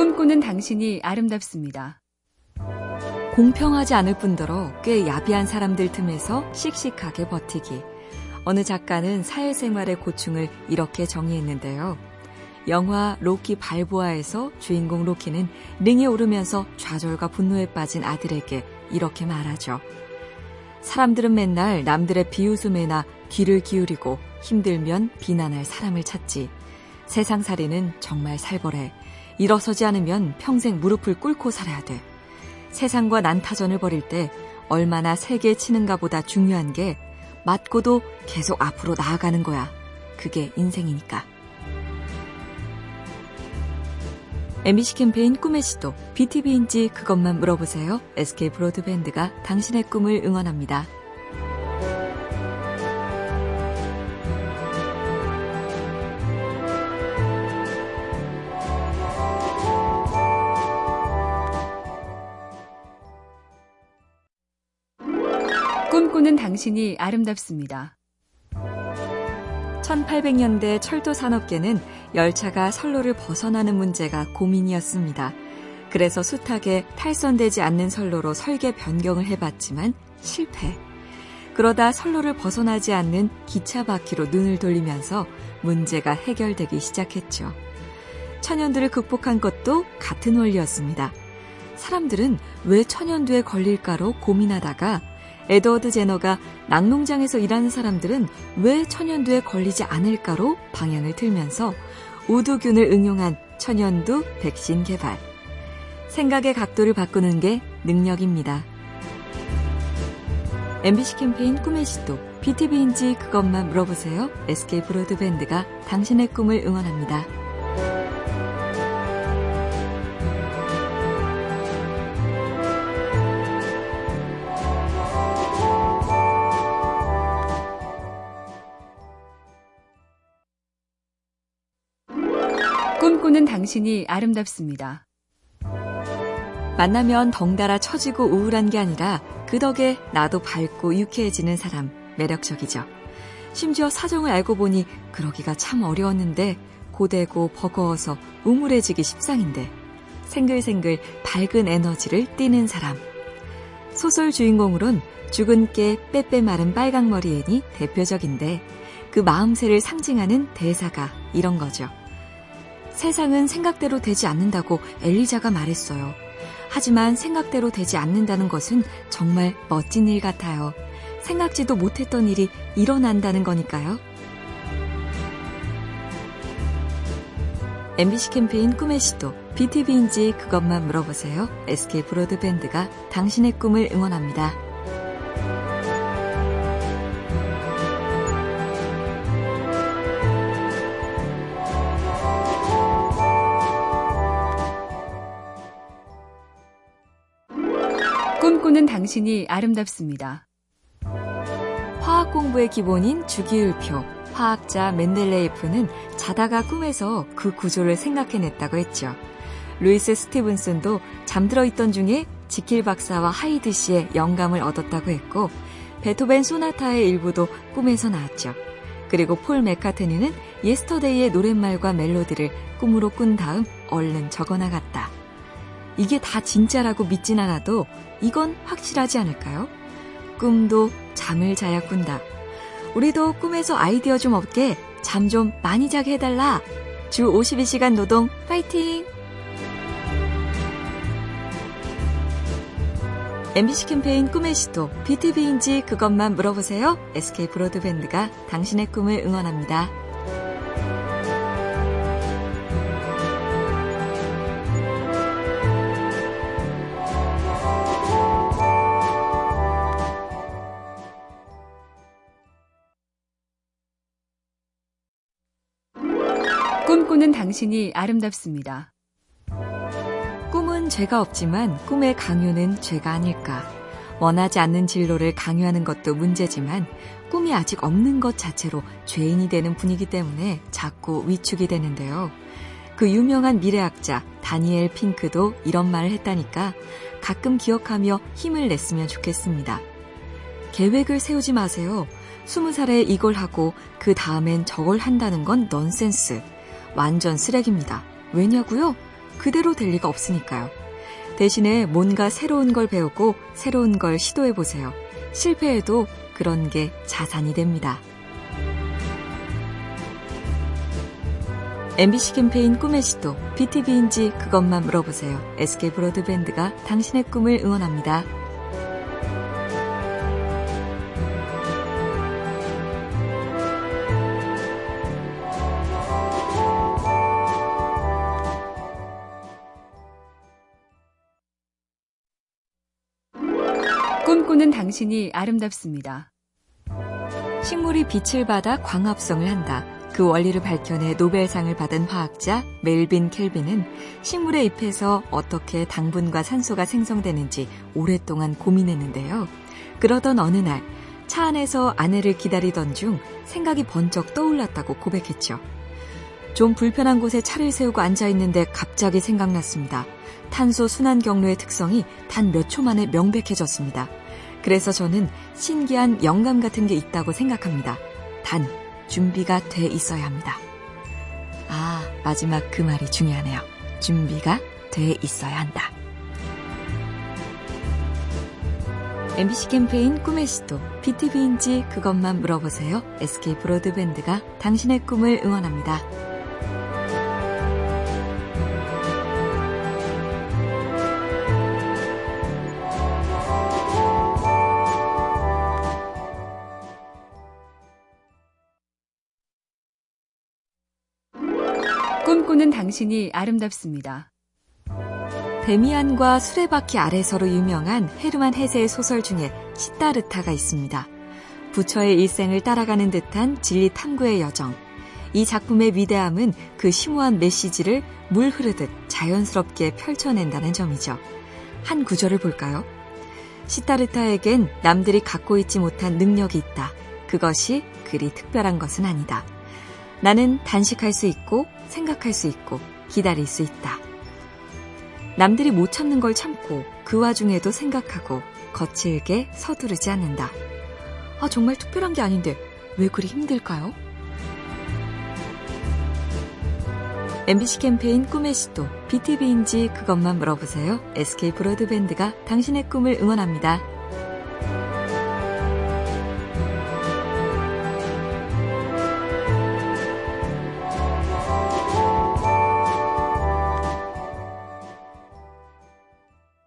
꿈꾸는 당신이 아름답습니다. 공평하지 않을 뿐더러 꽤 야비한 사람들 틈에서 씩씩하게 버티기. 어느 작가는 사회생활의 고충을 이렇게 정의했는데요. 영화 로키 발보아에서 주인공 로키는 링에 오르면서 좌절과 분노에 빠진 아들에게 이렇게 말하죠. 사람들은 맨날 남들의 비웃음에나 귀를 기울이고 힘들면 비난할 사람을 찾지. 세상살이는 정말 살벌해. 일어서지 않으면 평생 무릎을 꿇고 살아야 돼. 세상과 난타전을 벌일 때 얼마나 세게 치는가 보다 중요한 게 맞고도 계속 앞으로 나아가는 거야. 그게 인생이니까. MBC 캠페인 꿈의 시도, BTV인지 그것만 물어보세요. SK 브로드밴드가 당신의 꿈을 응원합니다. 꿈꾸는 당신이 아름답습니다. 1800년대 철도 산업계는 열차가 선로를 벗어나는 문제가 고민이었습니다. 그래서 숱하게 탈선되지 않는 선로로 설계 변경을 해봤지만 실패. 그러다 선로를 벗어나지 않는 기차 바퀴로 눈을 돌리면서 문제가 해결되기 시작했죠. 천연두를 극복한 것도 같은 원리였습니다. 사람들은 왜 천연두에 걸릴까로 고민하다가 에드워드 제너가 낙농장에서 일하는 사람들은 왜 천연두에 걸리지 않을까로 방향을 틀면서 우두균을 응용한 천연두 백신 개발. 생각의 각도를 바꾸는 게 능력입니다. MBC 캠페인 꿈의 시도, BTV인지 그것만 물어보세요. SK 브로드밴드가 당신의 꿈을 응원합니다. 꿈꾸는 당신이 아름답습니다. 만나면 덩달아 처지고 우울한 게 아니라 그 덕에 나도 밝고 유쾌해지는 사람 매력적이죠. 심지어 사정을 알고 보니 그러기가 참 어려웠는데 고되고 버거워서 우물해지기 십상인데 생글생글 밝은 에너지를 띠는 사람. 소설 주인공으론 죽은 깨 빼빼 마른 빨강머리 앤이 대표적인데 그 마음새를 상징하는 대사가 이런 거죠. 세상은 생각대로 되지 않는다고 엘리자가 말했어요. 하지만 생각대로 되지 않는다는 것은 정말 멋진 일 같아요. 생각지도 못했던 일이 일어난다는 거니까요. MBC 캠페인 꿈의 시도, BTV인지 그것만 물어보세요. SK 브로드밴드가 당신의 꿈을 응원합니다. 당신이 아름답습니다. 화학 공부의 기본인 주기율표. 화학자 멘델레예프는 자다가 꿈에서 그 구조를 생각해냈다고 했죠. 루이스 스티븐슨도 잠들어 있던 중에 지킬 박사와 하이드 씨의 영감을 얻었다고 했고, 베토벤 소나타의 일부도 꿈에서 나왔죠. 그리고 폴 맥카트니는 예스터데이의 노랫말과 멜로디를 꿈으로 꾼 다음 얼른 적어나갔다. 이게 다 진짜라고 믿진 않아도 이건 확실하지 않을까요? 꿈도 잠을 자야 꾼다. 우리도 꿈에서 아이디어 좀 얻게 잠 좀 많이 자게 해달라. 주 52시간 노동 파이팅! MBC 캠페인 꿈의 시도, BTV인지 그것만 물어보세요. SK 브로드밴드가 당신의 꿈을 응원합니다. 꿈꾸는 당신이 아름답습니다. 꿈은 죄가 없지만 꿈의 강요는 죄가 아닐까. 원하지 않는 진로를 강요하는 것도 문제지만 꿈이 아직 없는 것 자체로 죄인이 되는 분위기 때문에 자꾸 위축이 되는데요. 그 유명한 미래학자 다니엘 핑크도 이런 말을 했다니까 가끔 기억하며 힘을 냈으면 좋겠습니다. 계획을 세우지 마세요. 스무 살에 이걸 하고 그 다음엔 저걸 한다는 건 넌센스. 완전 쓰레기입니다. 왜냐고요? 그대로 될 리가 없으니까요. 대신에 뭔가 새로운 걸 배우고 새로운 걸 시도해 보세요. 실패해도 그런 게 자산이 됩니다. MBC 캠페인 꿈의 시도, BTV인지 그것만 물어보세요. SK 브로드밴드가 당신의 꿈을 응원합니다. 꿈꾸는 당신이 아름답습니다. 식물이 빛을 받아 광합성을 한다. 그 원리를 밝혀내 노벨상을 받은 화학자 멜빈 켈빈은 식물의 잎에서 어떻게 당분과 산소가 생성되는지 오랫동안 고민했는데요. 그러던 어느 날 차 안에서 아내를 기다리던 중 생각이 번쩍 떠올랐다고 고백했죠. 좀 불편한 곳에 차를 세우고 앉아 있는데 갑자기 생각났습니다. 탄소 순환 경로의 특성이 단 몇 초 만에 명백해졌습니다. 그래서 저는 신기한 영감 같은 게 있다고 생각합니다. 단, 준비가 돼 있어야 합니다. 아, 마지막 그 말이 중요하네요. 준비가 돼 있어야 한다. MBC 캠페인 꿈의 시도, BTV인지 그것만 물어보세요. SK 브로드밴드가 당신의 꿈을 응원합니다. 꿈꾸는 당신이 아름답습니다. 데미안과 수레바퀴 아래서로 유명한 헤르만 헤세의 소설 중에 시타르타가 있습니다. 부처의 일생을 따라가는 듯한 진리 탐구의 여정. 이 작품의 위대함은 그 심오한 메시지를 물 흐르듯 자연스럽게 펼쳐낸다는 점이죠. 한 구절을 볼까요? 시타르타에겐 남들이 갖고 있지 못한 능력이 있다. 그것이 그리 특별한 것은 아니다. 나는 단식할 수 있고 생각할 수 있고 기다릴 수 있다. 남들이 못 참는 걸 참고 그 와중에도 생각하고 거칠게 서두르지 않는다. 아, 정말 특별한 게 아닌데 왜 그리 힘들까요? MBC 캠페인 꿈의 시도, BTV인지 그것만 물어보세요. SK 브로드밴드가 당신의 꿈을 응원합니다.